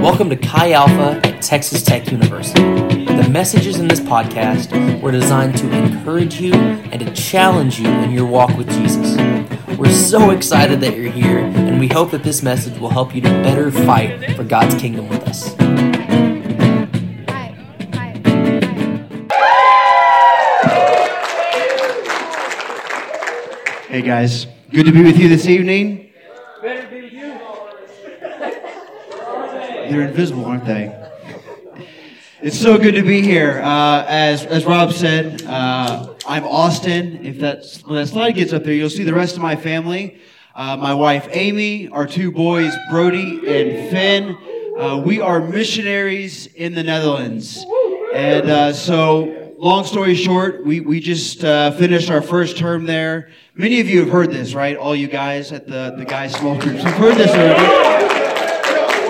Welcome to Chi Alpha at Texas Tech University. The messages in this podcast were designed to encourage you and to challenge you in your walk with Jesus. We're so excited that you're here, and we hope that this message will help you to better fight for God's kingdom with us. Hi. Hi. Hi. Hey guys, good to be with you this evening. They're invisible, aren't they? It's so good to be here. Uh, as as Rob said, uh, I'm Austin. If that's, when that slide gets up there, you'll see the rest of my family. Uh, my wife Amy, our two boys Brody and Finn. Uh, we are missionaries in the Netherlands, and uh, so long story short, we, we just uh, finished our first term there. Many of you have heard this, right? All you guys at the, the guys' small groups have heard this already.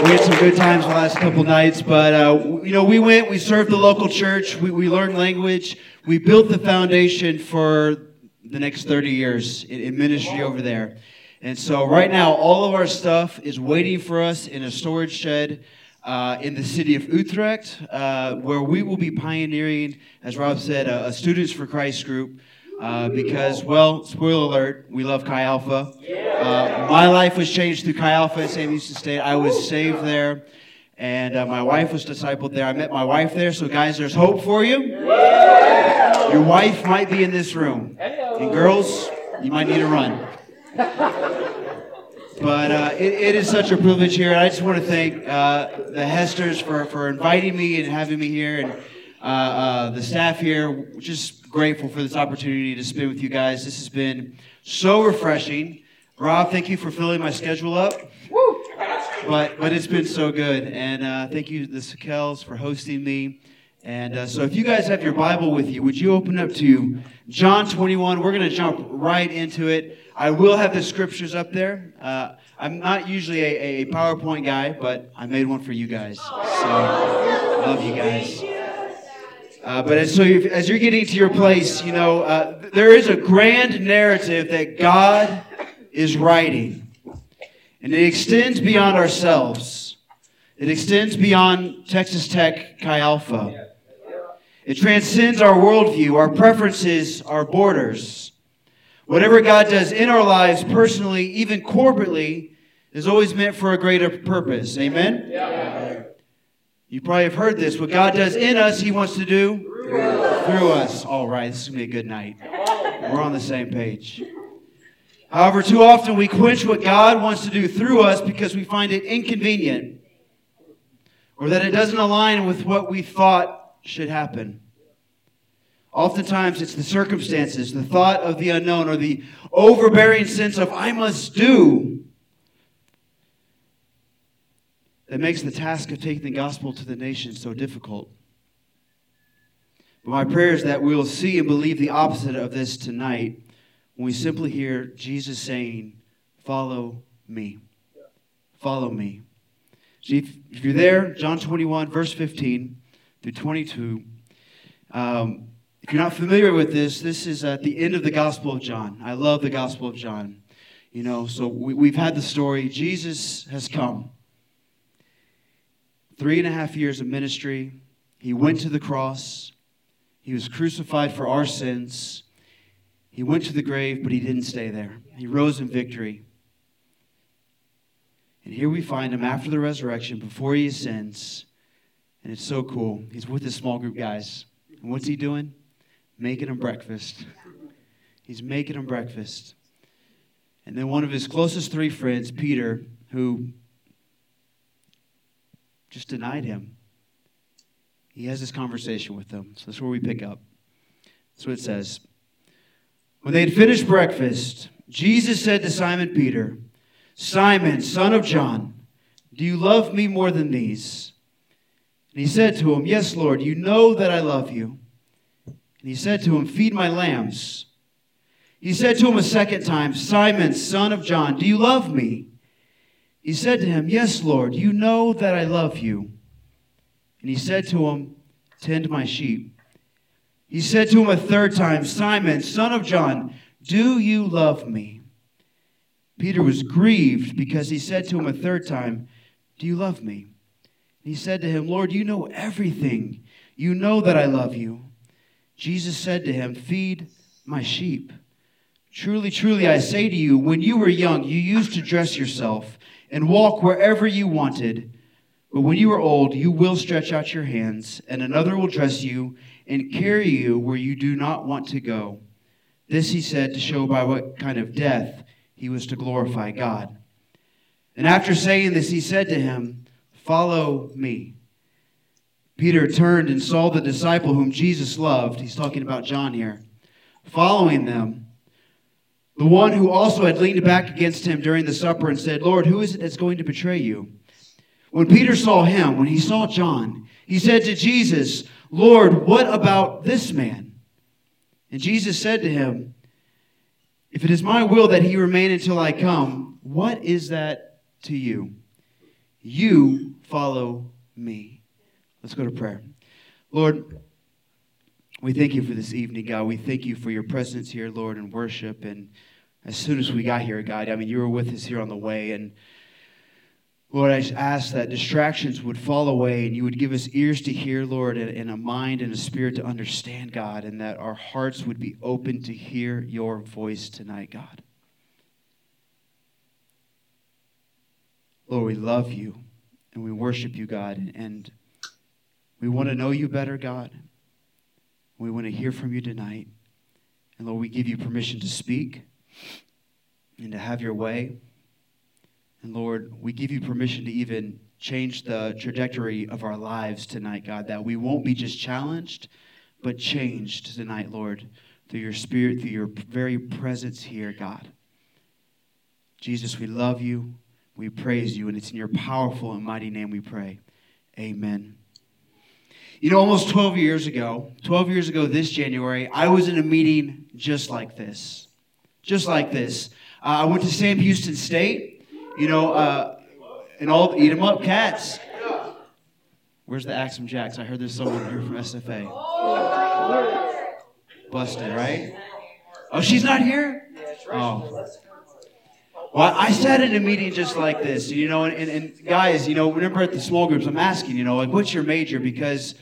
We had some good times the last couple nights, but uh, you know, we went, we served the local church, we, we learned language, we built the foundation for the next 30 years in, in ministry over there. And so right now, all of our stuff is waiting for us in a storage shed uh, in the city of Utrecht, uh, where we will be pioneering, as Rob said, a, a Students for Christ group. Uh, because, well, spoiler alert, we love Chi Alpha. Uh, my life was changed through Chi Alpha at Sam Houston State. I was saved there, and uh, my wife was discipled there. I met my wife there, so guys, there's hope for you. Your wife might be in this room. And girls, you might need to run. But uh, it, it is such a privilege here. I just want to thank uh, the Hesters for, for inviting me and having me here, and uh, uh, the staff here. Just grateful for this opportunity to spend with you guys. This has been so refreshing. Rob, thank you for filling my schedule up. But but it's been so good, and uh, thank you, the Sakels, for hosting me. And uh, so, if you guys have your Bible with you, would you open up to John 21? We're going to jump right into it. I will have the scriptures up there. Uh, I'm not usually a, a PowerPoint guy, but I made one for you guys. So, love you guys. Uh, but as, so as you're getting to your place, you know, uh, there is a grand narrative that God is writing. And it extends beyond ourselves. It extends beyond Texas Tech Chi Alpha. It transcends our worldview, our preferences, our borders. Whatever God does in our lives, personally, even corporately, is always meant for a greater purpose. Amen? Yeah. You probably have heard this. What God does in us, He wants to do through us. Through us. All right, this is going to be a good night. We're on the same page. However, too often we quench what God wants to do through us because we find it inconvenient or that it doesn't align with what we thought should happen. Oftentimes, it's the circumstances, the thought of the unknown, or the overbearing sense of I must do that makes the task of taking the gospel to the nations so difficult. But my prayer is that we'll see and believe the opposite of this tonight when we simply hear Jesus saying, Follow me. Follow me. See, if, if you're there, John 21, verse 15 through 22. Um, if you're not familiar with this, this is at the end of the Gospel of John. I love the Gospel of John. You know, so we, we've had the story. Jesus has come. Three and a half years of ministry. He went to the cross. He was crucified for our sins. He went to the grave, but he didn't stay there. He rose in victory. And here we find him after the resurrection, before he ascends. And it's so cool. He's with his small group guys. And what's he doing? Making them breakfast. He's making them breakfast. And then one of his closest three friends, Peter, who just denied him, he has this conversation with them. So that's where we pick up. That's what it says. When they had finished breakfast, Jesus said to Simon Peter, Simon, son of John, do you love me more than these? And he said to him, Yes, Lord, you know that I love you. And he said to him, Feed my lambs. He said to him a second time, Simon, son of John, do you love me? He said to him, Yes, Lord, you know that I love you. And he said to him, Tend my sheep. He said to him a third time, Simon, son of John, do you love me? Peter was grieved because he said to him a third time, Do you love me? He said to him, Lord, you know everything. You know that I love you. Jesus said to him, Feed my sheep. Truly, truly, I say to you, when you were young, you used to dress yourself and walk wherever you wanted. But when you are old, you will stretch out your hands, and another will dress you and carry you where you do not want to go. This he said to show by what kind of death he was to glorify God. And after saying this, he said to him, Follow me. Peter turned and saw the disciple whom Jesus loved. He's talking about John here. Following them, the one who also had leaned back against him during the supper and said, Lord, who is it that's going to betray you? When Peter saw him, when he saw John, he said to Jesus, Lord, what about this man? And Jesus said to him, If it is my will that he remain until I come, what is that to you? You follow me. Let's go to prayer. Lord, we thank you for this evening, God. We thank you for your presence here, Lord, in worship. And as soon as we got here, God, I mean, you were with us here on the way. And Lord, I ask that distractions would fall away and you would give us ears to hear, Lord, and, a mind and a spirit to understand, God, and that our hearts would be open to hear your voice tonight, God. Lord, we love you and we worship you, God, and we want to know you better, God. We want to hear from you tonight. And Lord, we give you permission to speak and to have your way. And Lord, we give you permission to even change the trajectory of our lives tonight, God, that we won't be just challenged, but changed tonight, Lord, through your spirit, through your very presence here, God. Jesus, we love you. We praise you, and it's in your powerful and mighty name we pray. Amen. You know, almost 12 years ago, 12 years ago this January, I was in a meeting just like this. Just like this. Uh, I went to Sam Houston State you know, uh, and all eat them up cats. Where's the Axe 'em Jacks? I heard there's someone here from SFA. Busted, right? Oh, she's not here? Oh. Well, I sat in a meeting just like this, you know, and, and, and guys, you know, remember at the small groups, I'm asking, you know, like, what's your major? Because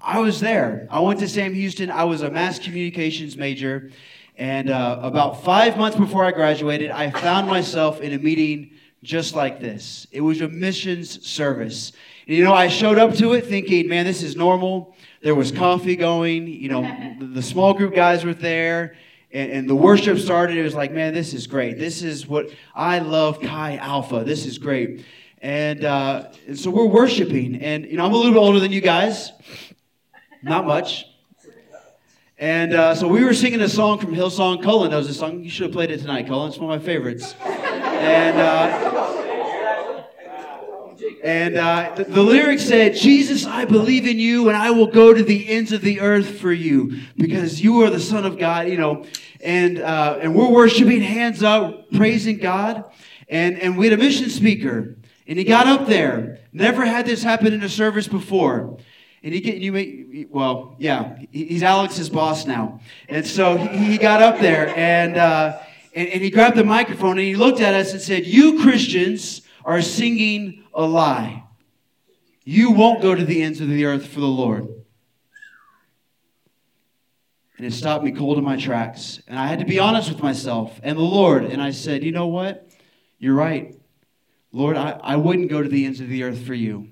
I was there. I went to Sam Houston. I was a mass communications major. And uh, about five months before I graduated, I found myself in a meeting just like this. It was a missions service. And, you know, I showed up to it thinking, man, this is normal. There was coffee going. You know, the small group guys were there. And, and, the worship started. It was like, man, this is great. This is what I love Chi Alpha. This is great. And, uh, and so we're worshiping. And, you know, I'm a little bit older than you guys. Not much. And uh, so we were singing a song from Hillsong. Cullen knows this song. You should have played it tonight, Cullen. It's one of my favorites. And, uh, and uh, the, the lyrics said, Jesus, I believe in you, and I will go to the ends of the earth for you because you are the Son of God, you know. And, uh, and we're worshiping hands up, praising God. And, and we had a mission speaker, and he got up there. Never had this happen in a service before. And he get you may well yeah he's Alex's boss now, and so he, he got up there and uh, and, and he grabbed the microphone and he looked at us and said, You Christians are singing a lie. You won't go to the ends of the earth for the Lord. And it stopped me cold in my tracks. And I had to be honest with myself and the Lord. And I said, You know what? You're right. Lord, I, I wouldn't go to the ends of the earth for you.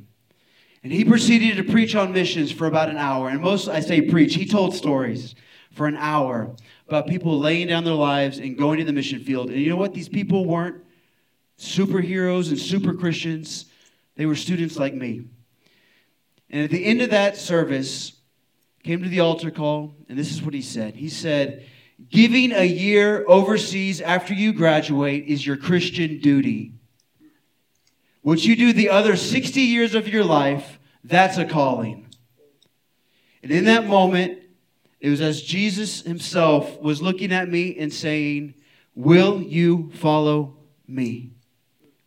And he proceeded to preach on missions for about an hour. And most, I say preach, he told stories for an hour about people laying down their lives and going to the mission field. And you know what? These people weren't superheroes and super Christians, they were students like me. And at the end of that service, came to the altar call, and this is what he said. He said, Giving a year overseas after you graduate is your Christian duty. What you do the other 60 years of your life, that's a calling. And in that moment, it was as Jesus himself was looking at me and saying, Will you follow me?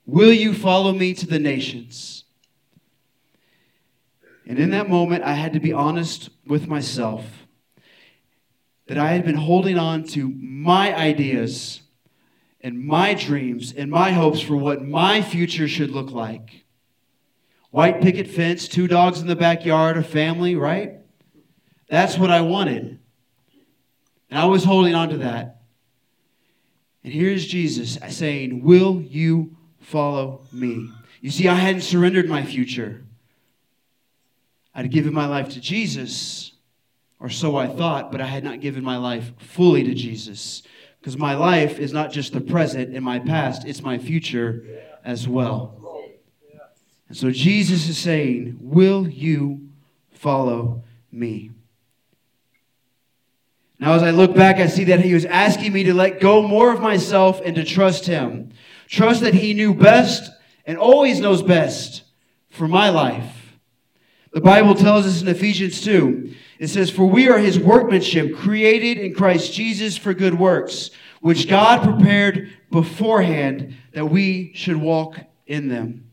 Will you follow me to the nations? And in that moment, I had to be honest with myself that I had been holding on to my ideas and my dreams and my hopes for what my future should look like. white picket fence, two dogs in the backyard, a family, right? That's what I wanted. And I was holding on to that. And here's Jesus saying, Will you follow me? You see, I hadn't surrendered my future. I'd given my life to Jesus, or so I thought, but I had not given my life fully to Jesus. Because my life is not just the present and my past, it's my future as well. And so Jesus is saying, Will you follow me? Now, as I look back, I see that he was asking me to let go more of myself and to trust him. Trust that he knew best and always knows best for my life. The Bible tells us in Ephesians 2, it says, For we are his workmanship, created in Christ Jesus for good works, which God prepared beforehand that we should walk in them.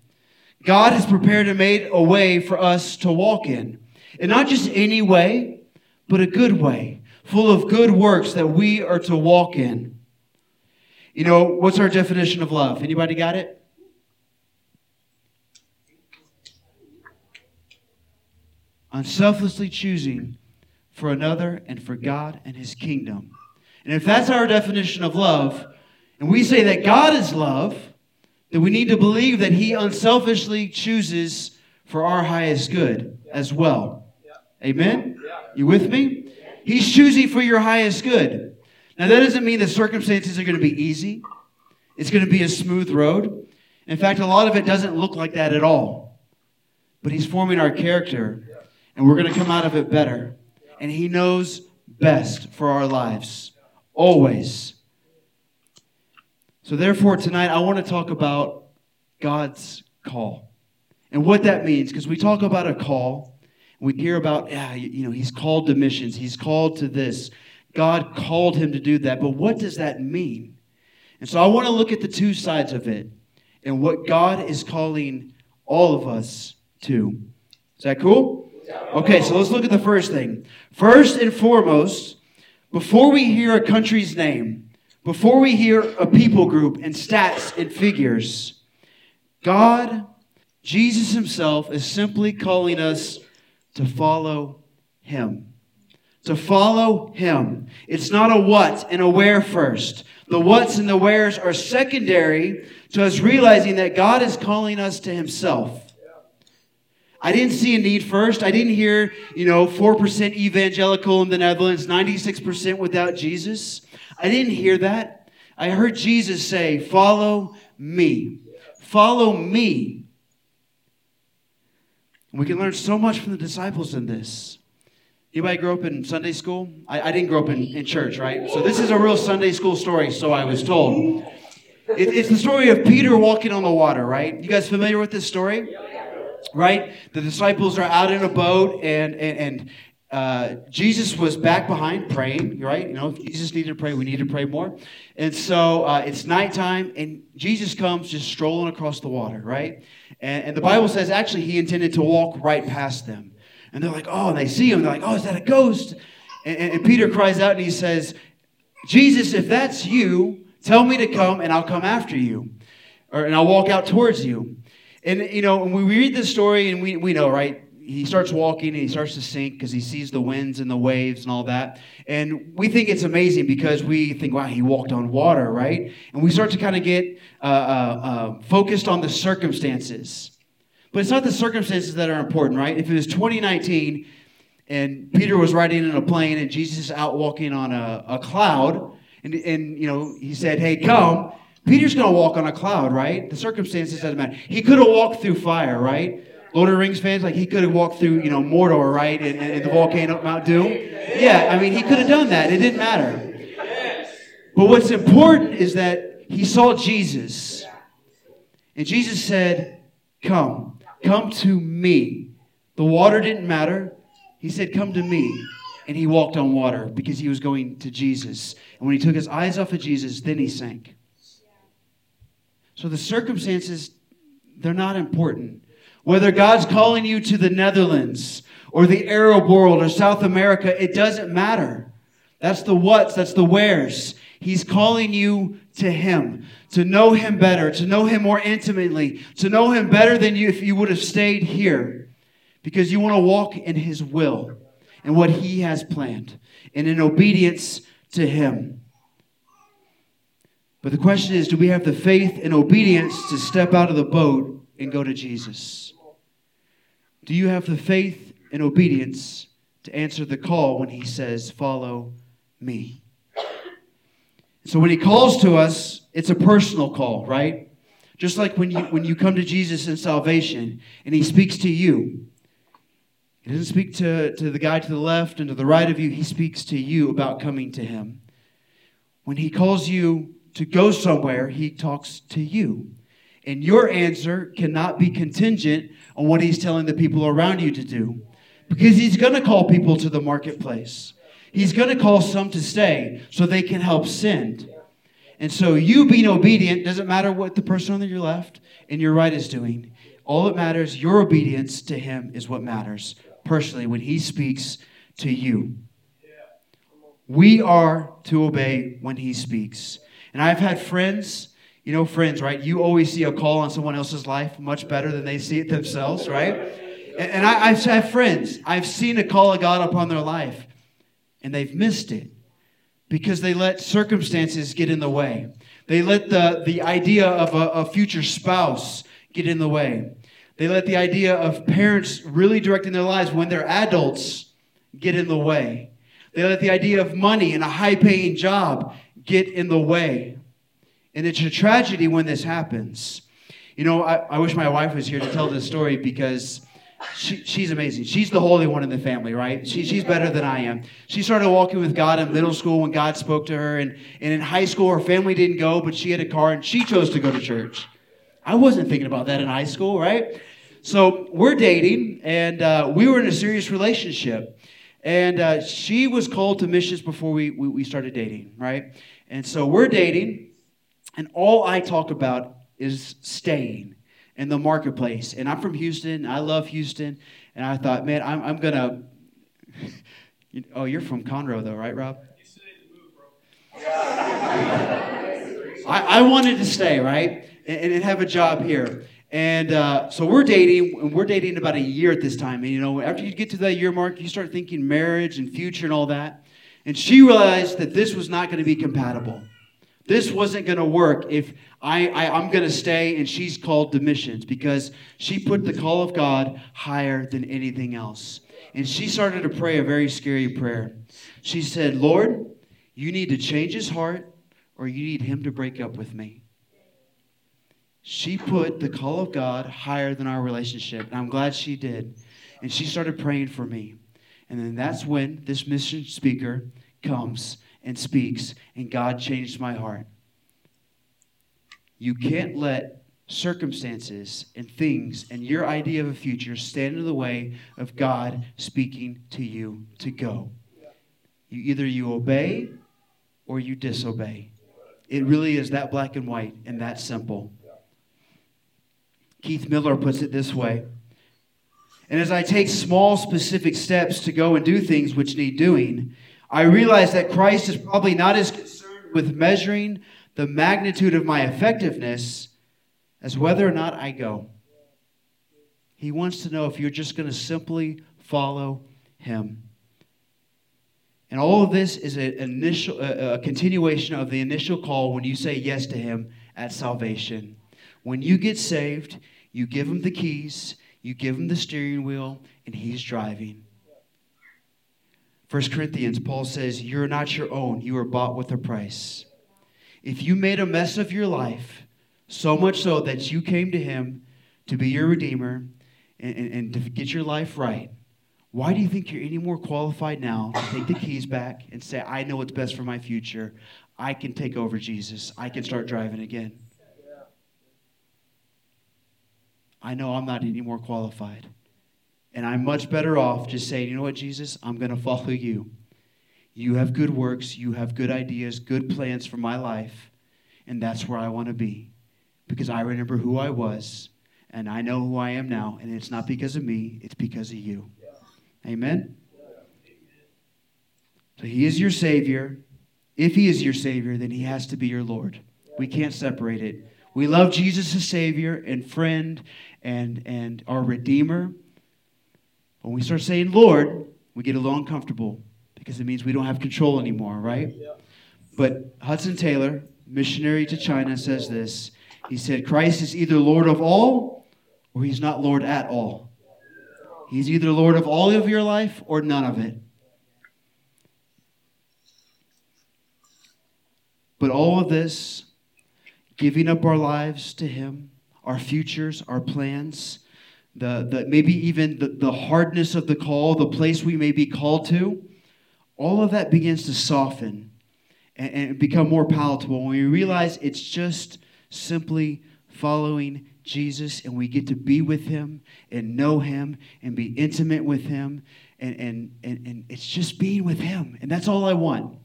God has prepared and made a way for us to walk in. And not just any way, but a good way full of good works that we are to walk in. You know, what's our definition of love? Anybody got it? Unselflessly choosing for another and for God and his kingdom. And if that's our definition of love, and we say that God is love, then we need to believe that he unselfishly chooses for our highest good as well. Amen? You with me? He's choosing for your highest good. Now, that doesn't mean the circumstances are going to be easy. It's going to be a smooth road. In fact, a lot of it doesn't look like that at all. But He's forming our character, and we're going to come out of it better. And He knows best for our lives, always. So, therefore, tonight I want to talk about God's call and what that means, because we talk about a call. We hear about, yeah, you know, he's called to missions, he's called to this. God called him to do that. But what does that mean? And so I want to look at the two sides of it and what God is calling all of us to. Is that cool? Okay, so let's look at the first thing. First and foremost, before we hear a country's name, before we hear a people group and stats and figures, God, Jesus Himself, is simply calling us to follow Him. To follow Him. It's not a what and a where first. The what's and the where's are secondary to us realizing that God is calling us to Himself. I didn't see a need first. I didn't hear, you know, 4% evangelical in the Netherlands, 96% without Jesus. I didn't hear that. I heard Jesus say, Follow me. Follow me. We can learn so much from the disciples in this. Anybody grew up in Sunday school? I, I didn't grow up in, in church, right? So this is a real Sunday school story, so I was told. It, it's the story of Peter walking on the water, right? You guys familiar with this story? Right? The disciples are out in a boat, and, and, and uh, Jesus was back behind praying, right? You know, if Jesus needed to pray, we need to pray more. And so uh, it's nighttime, and Jesus comes just strolling across the water, right? And, and the Bible says actually he intended to walk right past them. And they're like, oh, and they see him. They're like, oh, is that a ghost? And, and, and Peter cries out and he says, Jesus, if that's you, tell me to come and I'll come after you. Or, and I'll walk out towards you. And, you know, when we read this story and we, we know, right? He starts walking and he starts to sink because he sees the winds and the waves and all that. And we think it's amazing because we think, wow, he walked on water, right? And we start to kind of get uh, uh, uh, focused on the circumstances. But it's not the circumstances that are important, right? If it was 2019 and Peter was riding in a plane and Jesus is out walking on a, a cloud, and, and, you know, he said, hey, come. Peter's going to walk on a cloud, right? The circumstances doesn't matter. He could have walked through fire, right? Lord of the Rings fans, like he could have walked through, you know, Mordor, right, and, and the volcano Mount Doom. Yeah, I mean, he could have done that. It didn't matter. But what's important is that he saw Jesus, and Jesus said, "Come, come to me." The water didn't matter. He said, "Come to me." And he walked on water because he was going to Jesus. And when he took his eyes off of Jesus, then he sank. So the circumstances, they're not important. Whether God's calling you to the Netherlands or the Arab world or South America, it doesn't matter. That's the what's, that's the where's. He's calling you to Him, to know Him better, to know Him more intimately, to know Him better than you if you would have stayed here, because you want to walk in His will and what He has planned, and in obedience to Him. But the question is do we have the faith and obedience to step out of the boat and go to Jesus? Do you have the faith and obedience to answer the call when He says, Follow me? So when He calls to us, it's a personal call, right? Just like when you, when you come to Jesus in salvation and He speaks to you. He doesn't speak to, to the guy to the left and to the right of you. He speaks to you about coming to Him. When He calls you to go somewhere, He talks to you. And your answer cannot be contingent on what He's telling the people around you to do. Because He's going to call people to the marketplace. He's going to call some to stay so they can help send. And so you being obedient doesn't matter what the person on your left and your right is doing. All that matters, your obedience to Him is what matters personally when He speaks to you. We are to obey when He speaks. And I've had friends, you know, friends, right? You always see a call on someone else's life much better than they see it themselves, right? And, I, I've had friends, I've seen a call of God upon their life, and they've missed it because they let circumstances get in the way. They let the, the idea of a, a future spouse get in the way. They let the idea of parents really directing their lives when they're adults get in the way. They let the idea of money and a high paying job get in the way. And it's a tragedy when this happens. You know, I, I wish my wife was here to tell this story because she, she's amazing. She's the holy one in the family, right? She, she's better than I am. She started walking with God in middle school when God spoke to her. And, and in high school, her family didn't go, but she had a car and she chose to go to church. I wasn't thinking about that in high school, right? So we're dating, and uh, we were in a serious relationship. And uh, she was called to missions before we, we, we started dating, right? And so we're dating, and all I talk about is staying in the marketplace. And I'm from Houston. I love Houston. And I thought, man, I'm, I'm going to. oh, you're from Conroe, though, right, Rob? I, I wanted to stay, right? And, and have a job here. And uh, so we're dating, and we're dating about a year at this time. And you know, after you get to that year mark, you start thinking marriage and future and all that. And she realized that this was not going to be compatible. This wasn't going to work if I, I, am going to stay and she's called to missions because she put the call of God higher than anything else. And she started to pray a very scary prayer. She said, Lord, you need to change his heart or you need him to break up with me. She put the call of God higher than our relationship. And I'm glad she did. And she started praying for me. And then that's when this mission speaker comes and speaks, and God changed my heart. You can't let circumstances and things and your idea of a future stand in the way of God speaking to you to go. You either you obey or you disobey. It really is that black and white and that simple. Keith Miller puts it this way And as I take small, specific steps to go and do things which need doing, I realize that Christ is probably not as concerned with measuring the magnitude of my effectiveness as whether or not I go. He wants to know if you're just going to simply follow him. And all of this is initial, a continuation of the initial call when you say yes to him at salvation. When you get saved, you give him the keys, you give him the steering wheel, and he's driving. 1 Corinthians, Paul says, You're not your own, you were bought with a price. If you made a mess of your life, so much so that you came to him to be your redeemer and, and, and to get your life right, why do you think you're any more qualified now to take the keys back and say, I know what's best for my future? I can take over Jesus. I can start driving again. I know I'm not any more qualified. And I'm much better off just saying, you know what, Jesus, I'm going to follow you. You have good works, you have good ideas, good plans for my life, and that's where I want to be. Because I remember who I was, and I know who I am now, and it's not because of me, it's because of you. Amen? So he is your Savior. If he is your Savior, then he has to be your Lord. We can't separate it. We love Jesus as Savior and friend and, and our Redeemer. When we start saying Lord, we get a little uncomfortable because it means we don't have control anymore, right? But Hudson Taylor, missionary to China, says this. He said, Christ is either Lord of all or he's not Lord at all. He's either Lord of all of your life or none of it. But all of this, giving up our lives to Him, our futures, our plans, the, the, maybe even the, the hardness of the call, the place we may be called to, all of that begins to soften and, and become more palatable when we realize it's just simply following Jesus and we get to be with him and know him and be intimate with him and, and, and, and it's just being with him and that's all I want.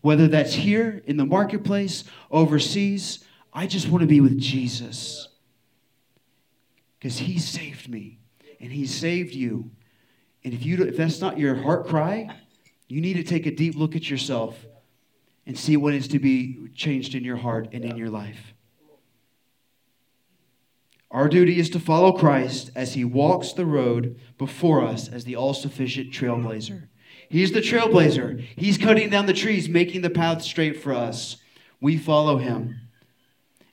Whether that's here in the marketplace, overseas, I just want to be with Jesus. Because he saved me and he saved you. And if you if that's not your heart cry, you need to take a deep look at yourself and see what is to be changed in your heart and in your life. Our duty is to follow Christ as he walks the road before us as the all sufficient trailblazer. He's the trailblazer. He's cutting down the trees, making the path straight for us. We follow him.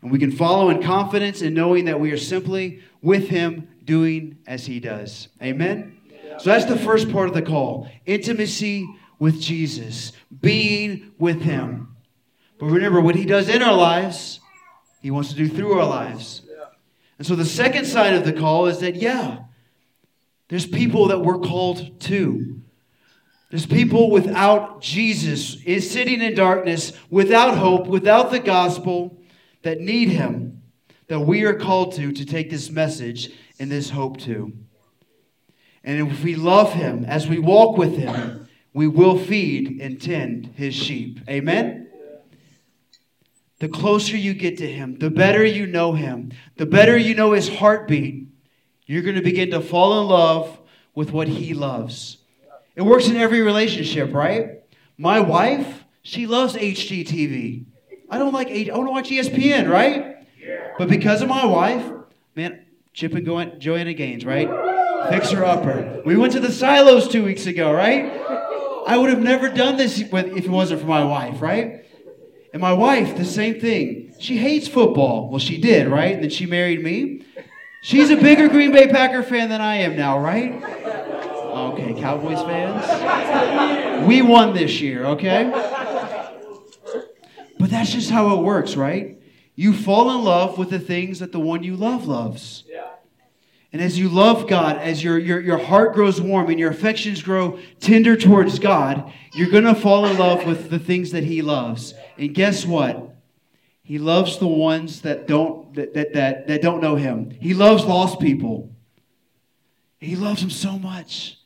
And we can follow in confidence in knowing that we are simply with him doing as he does. Amen? So that's the first part of the call intimacy with Jesus, being with him. But remember, what he does in our lives, he wants to do through our lives. And so the second side of the call is that, yeah, there's people that we're called to. There's people without Jesus, is sitting in darkness, without hope, without the gospel, that need him, that we are called to to take this message and this hope to. And if we love him, as we walk with him, we will feed and tend his sheep. Amen? The closer you get to him, the better you know him, the better you know his heartbeat, you're going to begin to fall in love with what he loves. It works in every relationship, right? My wife, she loves HGTV. I don't like H- I want to watch ESPN, right? But because of my wife, man, Chip and Joanna Gaines, right? Fixer upper. We went to the silos two weeks ago, right? I would have never done this if it wasn't for my wife, right? And my wife, the same thing. She hates football. Well, she did, right? And then she married me. She's a bigger Green Bay Packer fan than I am now, right? Okay, Cowboys fans. We won this year, okay? But that's just how it works, right? You fall in love with the things that the one you love loves. And as you love God, as your, your, your heart grows warm and your affections grow tender towards God, you're going to fall in love with the things that He loves. And guess what? He loves the ones that don't, that, that, that, that don't know Him. He loves lost people. He loves them so much.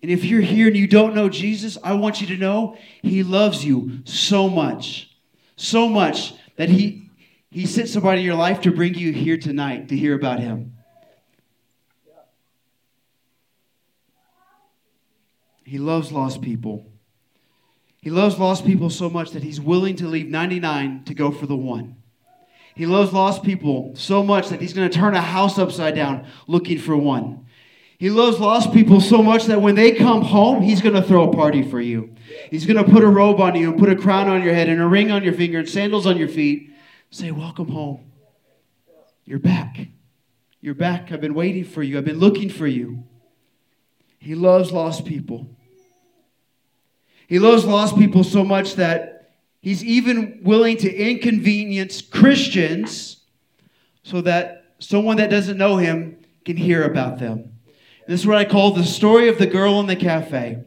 And if you're here and you don't know Jesus, I want you to know He loves you so much. So much that He, he sent somebody in your life to bring you here tonight to hear about Him. He loves lost people. He loves lost people so much that he's willing to leave 99 to go for the one. He loves lost people so much that he's going to turn a house upside down looking for one. He loves lost people so much that when they come home, he's going to throw a party for you. He's going to put a robe on you and put a crown on your head and a ring on your finger and sandals on your feet. Say, Welcome home. You're back. You're back. I've been waiting for you. I've been looking for you. He loves lost people. He loves lost people so much that he's even willing to inconvenience Christians so that someone that doesn't know him can hear about them. This is what I call the story of the girl in the cafe.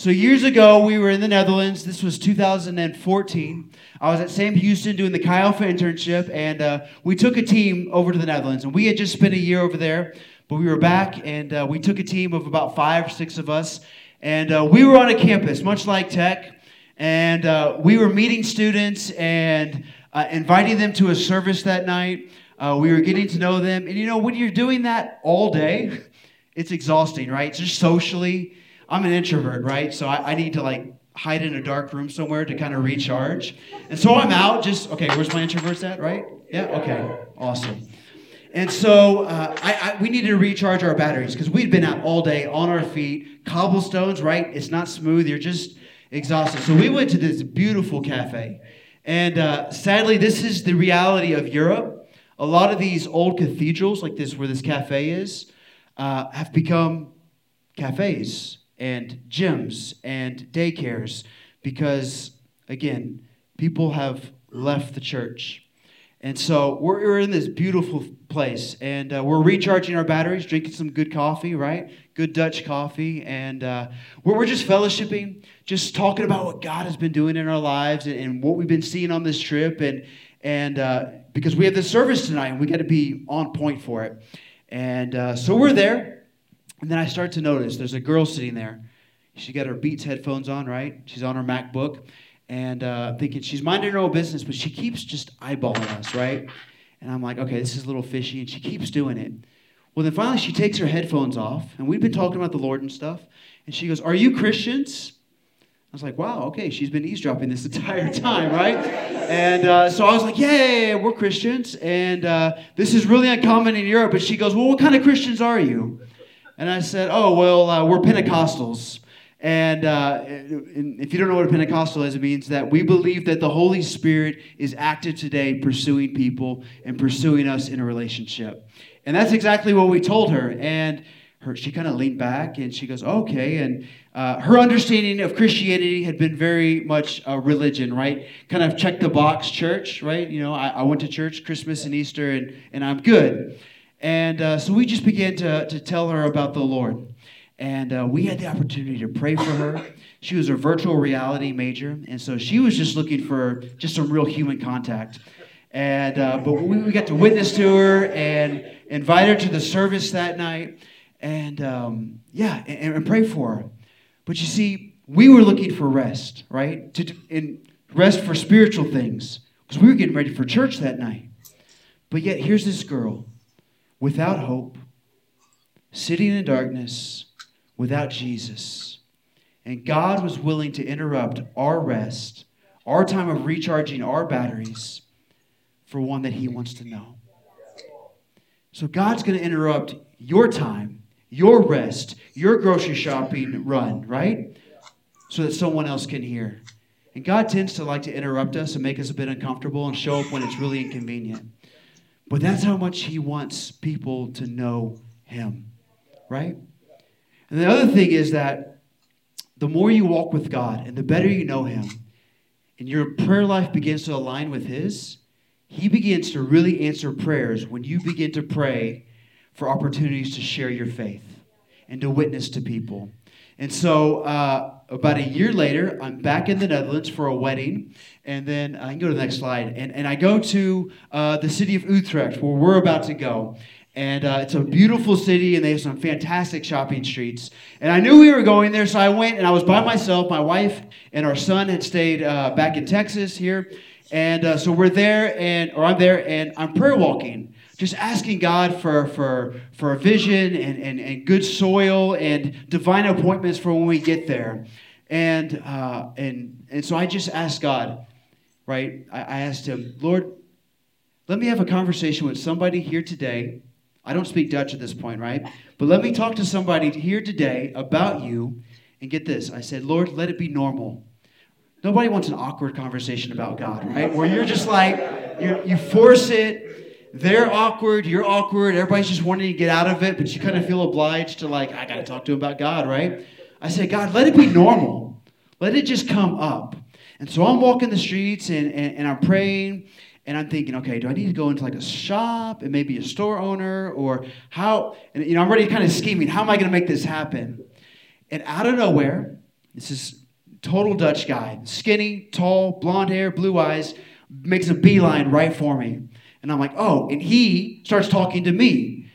So years ago, we were in the Netherlands. This was 2014. I was at Sam Houston doing the Chi Alpha internship, and uh, we took a team over to the Netherlands. And we had just spent a year over there, but we were back, and uh, we took a team of about five or six of us, and uh, we were on a campus, much like Tech, and uh, we were meeting students and uh, inviting them to a service that night. Uh, we were getting to know them, and you know, when you're doing that all day, it's exhausting, right? Just socially. I'm an introvert, right? So I, I need to like hide in a dark room somewhere to kind of recharge. And so I'm out, just, okay, where's my introverts at, right? Yeah, okay, awesome. And so uh, I, I, we needed to recharge our batteries because we'd been out all day on our feet, cobblestones, right? It's not smooth, you're just exhausted. So we went to this beautiful cafe. And uh, sadly, this is the reality of Europe. A lot of these old cathedrals, like this, where this cafe is, uh, have become cafes and gyms and daycares because, again, people have left the church. And so we're, we're in this beautiful place and uh, we're recharging our batteries, drinking some good coffee, right? Good Dutch coffee. And uh, we're, we're just fellowshipping, just talking about what God has been doing in our lives and, and what we've been seeing on this trip. And, and uh, because we have this service tonight and we got to be on point for it. And uh, so we're there. And then I start to notice there's a girl sitting there. She got her Beats headphones on, right? She's on her MacBook and uh, thinking she's minding her own business, but she keeps just eyeballing us, right? And I'm like, okay, this is a little fishy, and she keeps doing it. Well, then finally she takes her headphones off, and we've been talking about the Lord and stuff, and she goes, Are you Christians? I was like, wow, okay, she's been eavesdropping this entire time, right? And uh, so I was like, yeah, we're Christians, and uh, this is really uncommon in Europe. But she goes, well, what kind of Christians are you? And I said, oh, well, uh, we're Pentecostals. And, uh, and if you don't know what a Pentecostal is, it means that we believe that the Holy Spirit is active today pursuing people and pursuing us in a relationship. And that's exactly what we told her. And her, she kind of leaned back and she goes, okay. And uh, her understanding of Christianity had been very much a religion, right? Kind of check the box church, right? You know, I, I went to church Christmas and Easter and, and I'm good. And uh, so we just began to, to tell her about the Lord. And uh, we had the opportunity to pray for her. She was a virtual reality major, and so she was just looking for just some real human contact. And uh, but we, we got to witness to her and invite her to the service that night, and um, yeah, and, and, pray for her. But you see, we were looking for rest, right? To in rest for spiritual things, because we were getting ready for church that night. But yet, here's this girl without hope, sitting in darkness without Jesus. And God was willing to interrupt our rest, our time of recharging our batteries for one that He wants to know. So God's going to interrupt your time, your rest, your grocery shopping run, right? So that someone else can hear. And God tends to like to interrupt us and make us a bit uncomfortable and show up when it's really inconvenient. But that's how much He wants people to know Him, right? And the other thing is that the more you walk with God and the better you know Him, and your prayer life begins to align with His, He begins to really answer prayers when you begin to pray for opportunities to share your faith and to witness to people. And so, uh, about a year later, I'm back in the Netherlands for a wedding. And then I can go to the next slide. And, and I go to uh, the city of Utrecht, where we're about to go. And uh, it's a beautiful city, and they have some fantastic shopping streets. And I knew we were going there, so I went and I was by myself. My wife and our son had stayed uh, back in Texas here. And uh, so we're there, and or I'm there, and I'm prayer walking, just asking God for, for, for a vision and, and, and good soil and divine appointments for when we get there. And, uh, and, and so I just asked God, right? I, I asked him, Lord, let me have a conversation with somebody here today I don't speak Dutch at this point, right? But let me talk to somebody here today about you and get this. I said, Lord, let it be normal. Nobody wants an awkward conversation about God, right? Where you're just like, you you force it. They're awkward, you're awkward, everybody's just wanting to get out of it, but you kind of feel obliged to, like, I got to talk to him about God, right? I said, God, let it be normal. Let it just come up. And so I'm walking the streets and, and, and I'm praying and I'm thinking, okay, do I need to go into like a shop and maybe a store owner or how? And you know, I'm already kind of scheming. How am I going to make this happen? And out of nowhere, this is total Dutch guy, skinny, tall, blonde hair, blue eyes, makes a beeline right for me. And I'm like, oh, and he starts talking to me.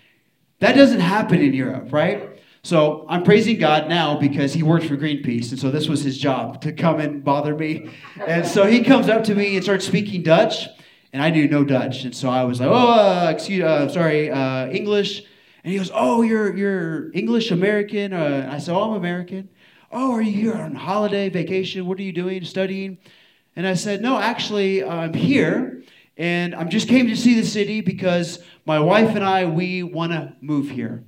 That doesn't happen in Europe, right? So I'm praising God now because he worked for Greenpeace, and so this was his job to come and bother me. And so he comes up to me and starts speaking Dutch and I knew no Dutch, and so I was like, "Oh, uh, excuse, uh, sorry, uh, English." And he goes, "Oh, you're you're English American." Uh, I said, "Oh, I'm American." Oh, are you here on holiday, vacation? What are you doing, studying? And I said, No, actually, I'm here and I'm just came to see the city because my wife and I, we want to move here.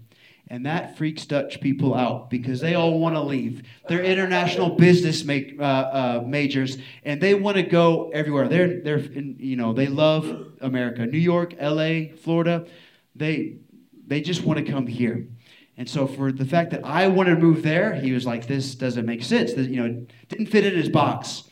And that freaks Dutch people out because they all want to leave. They're international business make, uh, uh, majors, and they want to go everywhere. They're, they're in, you know, they love America. New York, L.A., Florida, they, they just want to come here. And so for the fact that I wanted to move there, he was like, this doesn't make sense. This, you know, didn't fit in his box.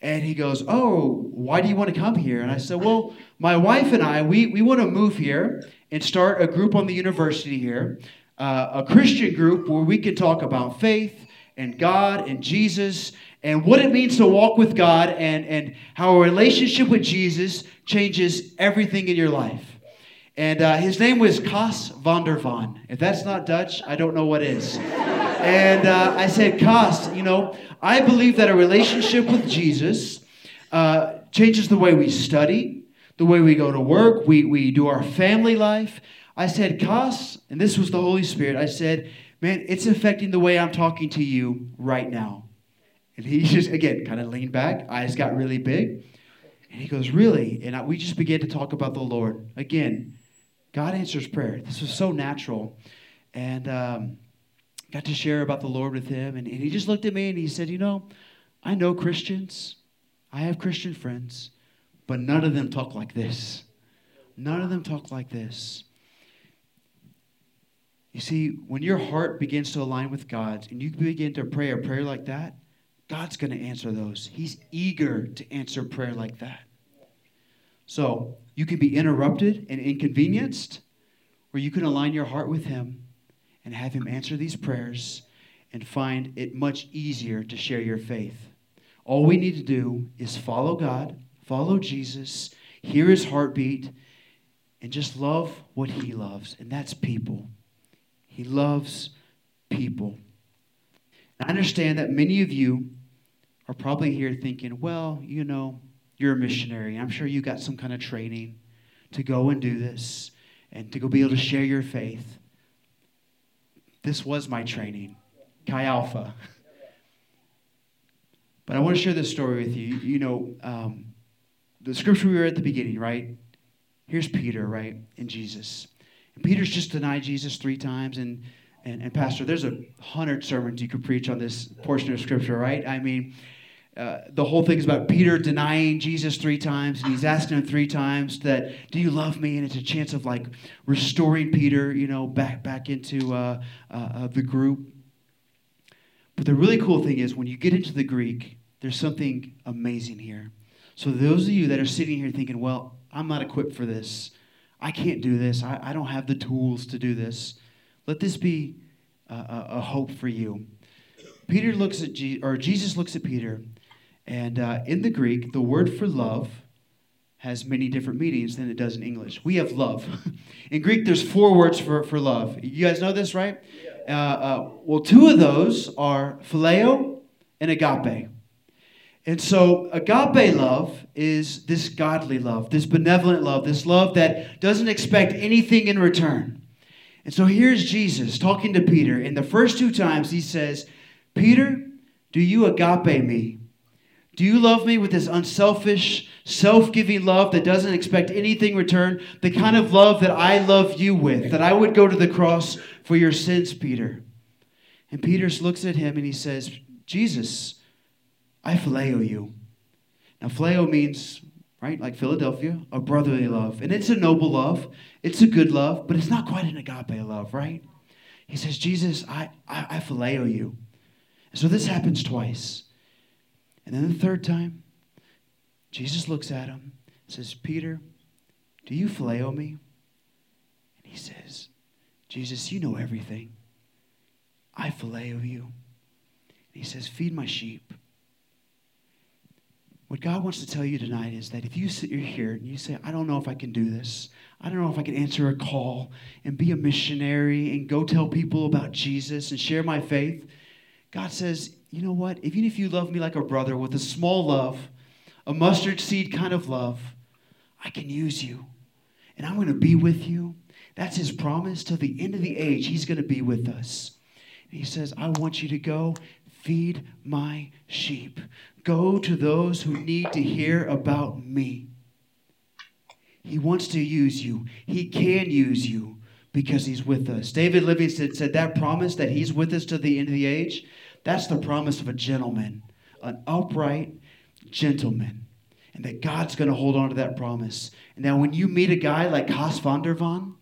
And he goes, oh, why do you want to come here? And I said, well, my wife and I, we, we want to move here and start a group on the university here uh, a Christian group where we can talk about faith and God and Jesus and what it means to walk with God and, and how a relationship with Jesus changes everything in your life. And uh, his name was Cas van der Van. If that's not Dutch, I don't know what is. And uh, I said, Cas, you know, I believe that a relationship with Jesus uh, changes the way we study, the way we go to work, we, we do our family life. I said, Cas, and this was the Holy Spirit, I said, man, it's affecting the way I'm talking to you right now. And he just, again, kind of leaned back, eyes got really big. And he goes, Really? And I, we just began to talk about the Lord. Again, God answers prayer. This was so natural. And um, got to share about the Lord with him. And, and he just looked at me and he said, You know, I know Christians, I have Christian friends, but none of them talk like this. None of them talk like this. You see, when your heart begins to align with God's and you begin to pray a prayer like that, God's going to answer those. He's eager to answer prayer like that. So you can be interrupted and inconvenienced, or you can align your heart with Him and have Him answer these prayers and find it much easier to share your faith. All we need to do is follow God, follow Jesus, hear His heartbeat, and just love what He loves, and that's people. He loves people. I understand that many of you are probably here thinking, well, you know, you're a missionary. I'm sure you got some kind of training to go and do this and to go be able to share your faith. This was my training, Chi Alpha. But I want to share this story with you. You know, um, the scripture we were at the beginning, right? Here's Peter, right? And Jesus. And Peter's just denied Jesus three times. And, and, and Pastor, there's a hundred sermons you could preach on this portion of Scripture, right? I mean, uh, the whole thing is about Peter denying Jesus three times, and he's asking him three times that, "Do you love me?" And it's a chance of like restoring Peter, you know, back back into uh, uh, uh the group. But the really cool thing is when you get into the Greek, there's something amazing here. So those of you that are sitting here thinking, "Well, I'm not equipped for this," I can't do this. I, I don't have the tools to do this. Let this be a, a, hope for you. Peter looks at, Je- or Jesus looks at Peter, and uh, in the Greek, the word for love has many different meanings than it does in English. We have love. in Greek, there's four words for, for love. You guys know this, right? Uh, uh, well, two of those are phileo and agape. And so, agape love is this godly love, this benevolent love, this love that doesn't expect anything in return. And so, here's Jesus talking to Peter. And the first two times, he says, Peter, do you agape me? Do you love me with this unselfish, self giving love that doesn't expect anything return? The kind of love that I love you with, that I would go to the cross for your sins, Peter. And Peter looks at him and he says, Jesus, I phileo you. Now, phileo means, right, like Philadelphia, a brotherly love. And it's a noble love, it's a good love, but it's not quite an agape love, right? He says, Jesus, I, I, I phileo you. And so this happens twice. And then the third time, Jesus looks at him says, Peter, do you phileo me? And he says, Jesus, you know everything. I phileo you. And he says, Feed my sheep. What God wants to tell you tonight is that if you sit here and you say, I don't know if I can do this, I don't know if I can answer a call and be a missionary and go tell people about Jesus and share my faith, God says, you know what? Even if you love me like a brother with a small love, a mustard seed kind of love, I can use you. And I'm going to be with you. That's his promise. Till the end of the age, he's going to be with us. And he says, I want you to go Feed my sheep. Go to those who need to hear about me. He wants to use you. He can use you because he's with us. David Livingstone said that promise that he's with us to the end of the age, that's the promise of a gentleman, an upright gentleman. And that God's going to hold on to that promise. And that when you meet a guy like Cas van der Van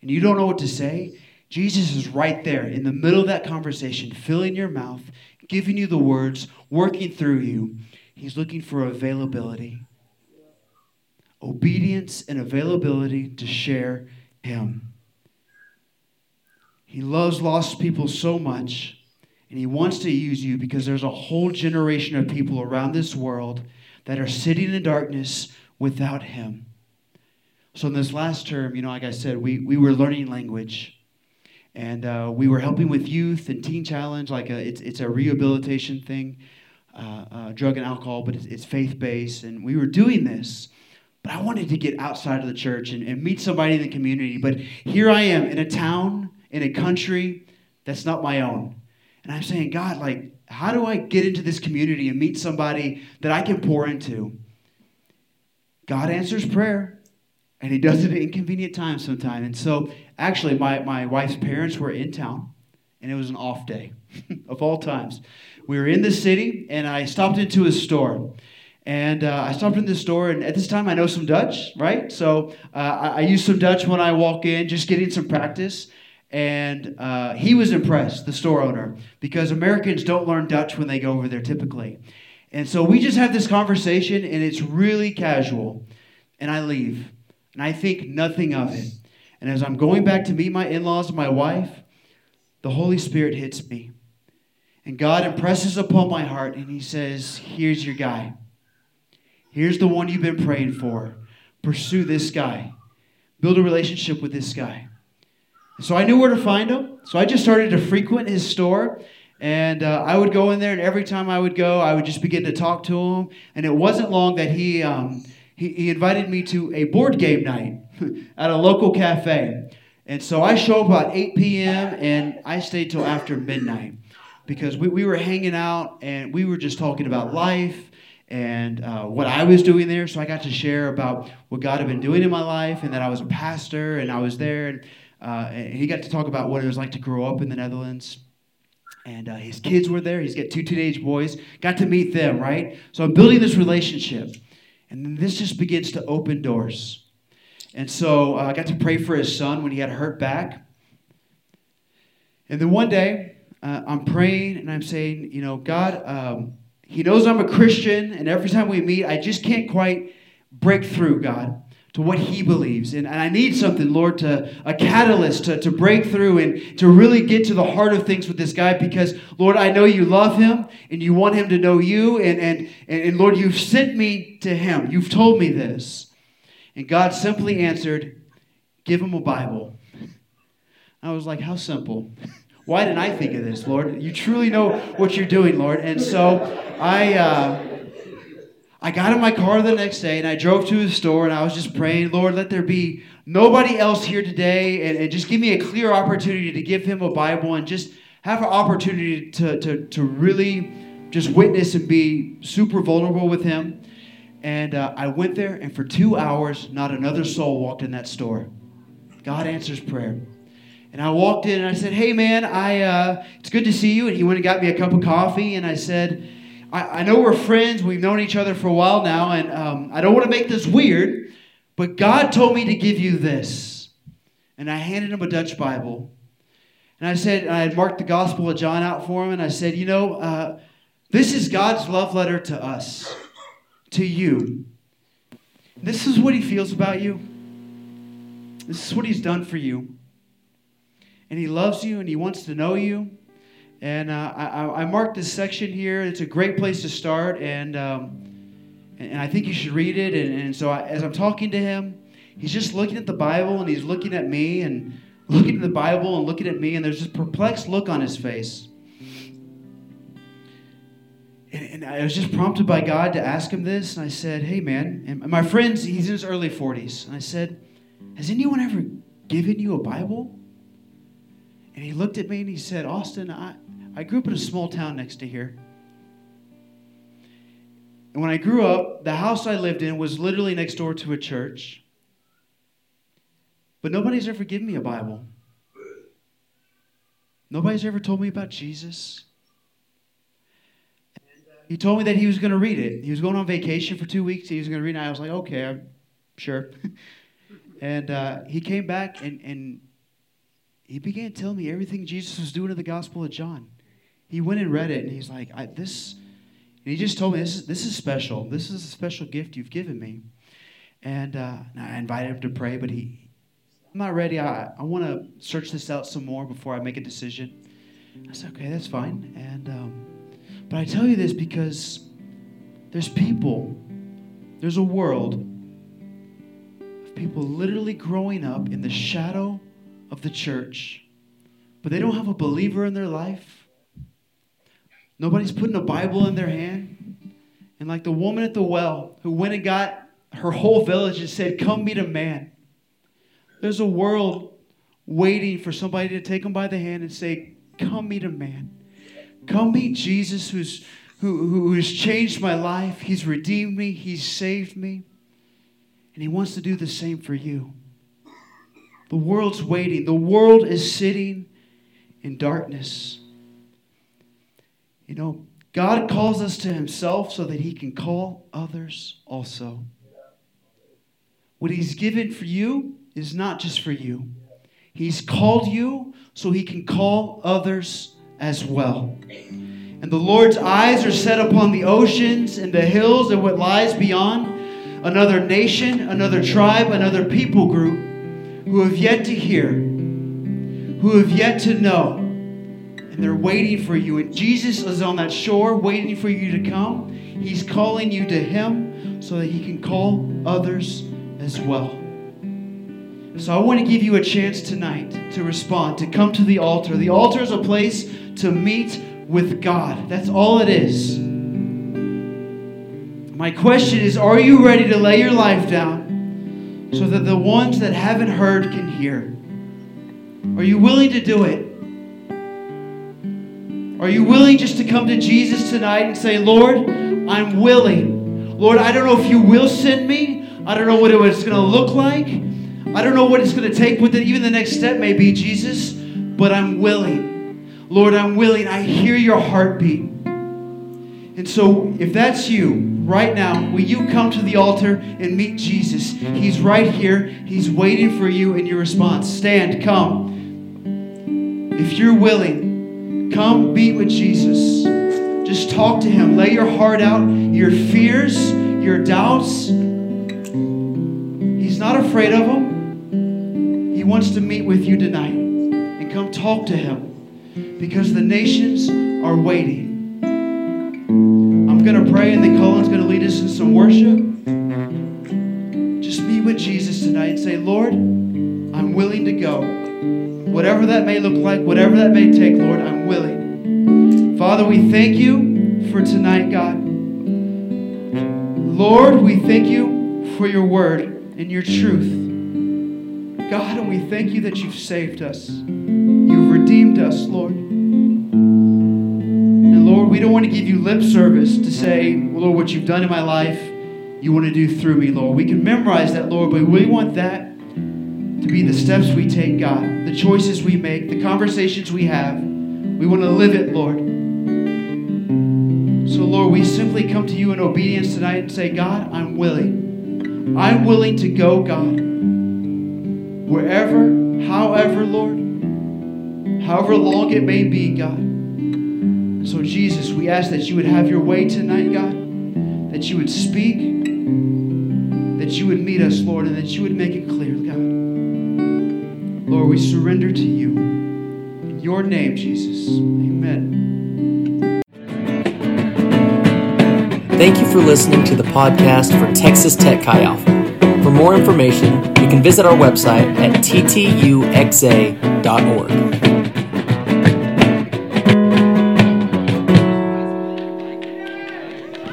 and you don't know what to say, Jesus is right there in the middle of that conversation, filling your mouth, giving you the words, working through you. He's looking for availability obedience and availability to share Him. He loves lost people so much, and He wants to use you because there's a whole generation of people around this world that are sitting in darkness without Him. So, in this last term, you know, like I said, we, we were learning language. And uh, we were helping with youth and teen challenge, like a, it's, it's a rehabilitation thing, uh, uh, drug and alcohol, but it's, it's faith based. And we were doing this. But I wanted to get outside of the church and, and meet somebody in the community. But here I am in a town, in a country that's not my own. And I'm saying, God, like, how do I get into this community and meet somebody that I can pour into? God answers prayer, and He does it at inconvenient times sometimes. And so, actually, my, my wife's parents were in town, and it was an off day of all times. We were in the city, and I stopped into a store. And uh, I stopped in the store, and at this time I know some Dutch, right? So uh, I, I, use some Dutch when I walk in, just getting some practice. And uh, he was impressed, the store owner, because Americans don't learn Dutch when they go over there typically. And so we just have this conversation, and it's really casual. And I leave, and I think nothing of it. And as I'm going back to meet my in laws and my wife, the Holy Spirit hits me. And God impresses upon my heart, and He says, Here's your guy. Here's the one you've been praying for. Pursue this guy. Build a relationship with this guy. So I knew where to find him. So I just started to frequent his store. And uh, I would go in there, and every time I would go, I would just begin to talk to him. And it wasn't long that he, um, he, he invited me to a board game night at a local cafe. And so I show up about 8 p.m., and I stayed till after midnight because we, we were hanging out and we were just talking about life and uh, what I was doing there. So I got to share about what God had been doing in my life and that I was a pastor and I was there. And, uh, he got to talk about what it was like to grow up in the Netherlands. And uh, his kids were there. He's got two teenage boys. Got to meet them, right? So I'm building this relationship. And then this just begins to open doors. And so uh, I got to pray for his son when he had hurt back. And then one day, uh, I'm praying and I'm saying, you know, God, um, he knows I'm a Christian, and every time we meet, I just can't quite break through, God, to what He believes. And, and I need something, Lord, to a catalyst to, to break through and to really get to the heart of things with this guy because, Lord, I know you love him and you want him to know you. And, and, and, and Lord, you've sent me to him. You've told me this. And God simply answered, Give him a Bible. I was like, How simple. Why didn't I think of this, Lord? You truly know what you're doing, Lord. And so I, uh, I got in my car the next day and I drove to the store and I was just praying, Lord, let there be nobody else here today and, and just give me a clear opportunity to give him a Bible and just have an opportunity to, to, to really just witness and be super vulnerable with him. And uh, I went there, and for two hours, not another soul walked in that store. God answers prayer. And I walked in and I said, Hey, man, I, uh, it's good to see you. And he went and got me a cup of coffee. And I said, I, I know we're friends. We've known each other for a while now. And um, I don't want to make this weird, but God told me to give you this. And I handed him a Dutch Bible. And I said, I had marked the Gospel of John out for him. And I said, You know, uh, this is God's love letter to us, to you. This is what he feels about you. This is what he's done for you and He loves you and He wants to know you. And uh, I, I marked this section here. It's a great place to start, and um, and I think you should read it. And, and so I, as I'm talking to him, he's just looking at the Bible and he's looking at me and looking at the Bible and looking at me, and there's this perplexed look on his face. And, and I was just prompted by God to ask him this, and I said, "Hey, man," and my friend's he's in his early 40s, and I said, "Has anyone ever given you a Bible?" And he looked at me and he said, Austin, I, I grew up in a small town next to here. And when I grew up, the house I lived in was literally next door to a church. But nobody's ever given me a Bible. Nobody's ever told me about Jesus. He told me that he was going to read it. He was going on vacation for two weeks. He was going to read it. I was like, okay, I'm sure. and uh, he came back and, and he began telling me everything Jesus was doing in the Gospel of John. He went and read it, and he's like, I, this, and he just told me, this is, this is special. This is a special gift you've given me. And, uh, and I invited him to pray, but he, I'm not ready. I, I want to search this out some more before I make a decision. I said, okay, that's fine. And, um, but I tell you this because there's people, there's a world of people literally growing up in the shadow of the church, but they don't have a believer in their life. Nobody's putting a Bible in their hand. And like the woman at the well who went and got her whole village and said, Come meet a man. There's a world waiting for somebody to take them by the hand and say, Come meet a man. Come meet Jesus who's, who, who has changed my life. He's redeemed me, He's saved me. And He wants to do the same for you. The world's waiting, the world is sitting in darkness. You know, God calls us to Himself so that He can call others also. What He's given for you is not just for you, He's called you so He can call others as well. And the Lord's eyes are set upon the oceans and the hills and what lies beyond. Another nation, another tribe, another people group who have yet to hear, who have yet to know. And they're waiting for you. And Jesus is on that shore waiting for you to come. He's calling you to Him so that He can call others as well. So I want to give you a chance tonight to respond, to come to the altar. The altar is a place to meet with God. That's all it is. My question is Are you ready to lay your life down so that the ones that haven't heard can hear? Are you willing to do it? Are you willing just to come to Jesus tonight and say, Lord, I'm willing. Lord, I don't know if you will send me. I don't know what it's going to look like. I don't know what it's going to take, what even the next step may be, Jesus, but I'm willing. Lord, I'm willing. I hear your heartbeat. And so, if that's you right now, will you come to the altar and meet Jesus? He's right here. He's waiting for you in your response. Stand, come. If you're willing, come meet with Jesus. Just talk to him. Lay your heart out, your fears, your doubts. He's not afraid of them. He wants to meet with you tonight. And come talk to him because the nations are waiting. I'm going to pray, and then Colin's going to lead us in some worship. Just meet with Jesus tonight and say, Lord, I'm willing to go. Whatever that may look like, whatever that may take, Lord, I'm willing. Father, we thank you for tonight, God. Lord, we thank you for your word and your truth. God, and we thank you that you've saved us. You've redeemed us, Lord. And Lord, we don't want to give you lip service to say, Lord, what you've done in my life, you want to do through me, Lord. We can memorize that, Lord, but we want that to be the steps we take, God, the choices we make, the conversations we have. We want to live it, Lord. So, Lord, we simply come to you in obedience tonight and say, God, I'm willing. I'm willing to go, God. Wherever, however, Lord, however long it may be, God. So, Jesus, we ask that you would have your way tonight, God, that you would speak, that you would meet us, Lord, and that you would make it clear, God. Lord, we surrender to you. In your name, Jesus. Amen. Thank you for listening to the podcast for Texas Tech Chi Alpha. For more information, you can visit our website at ttuxa.org.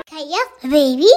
Kaya, baby.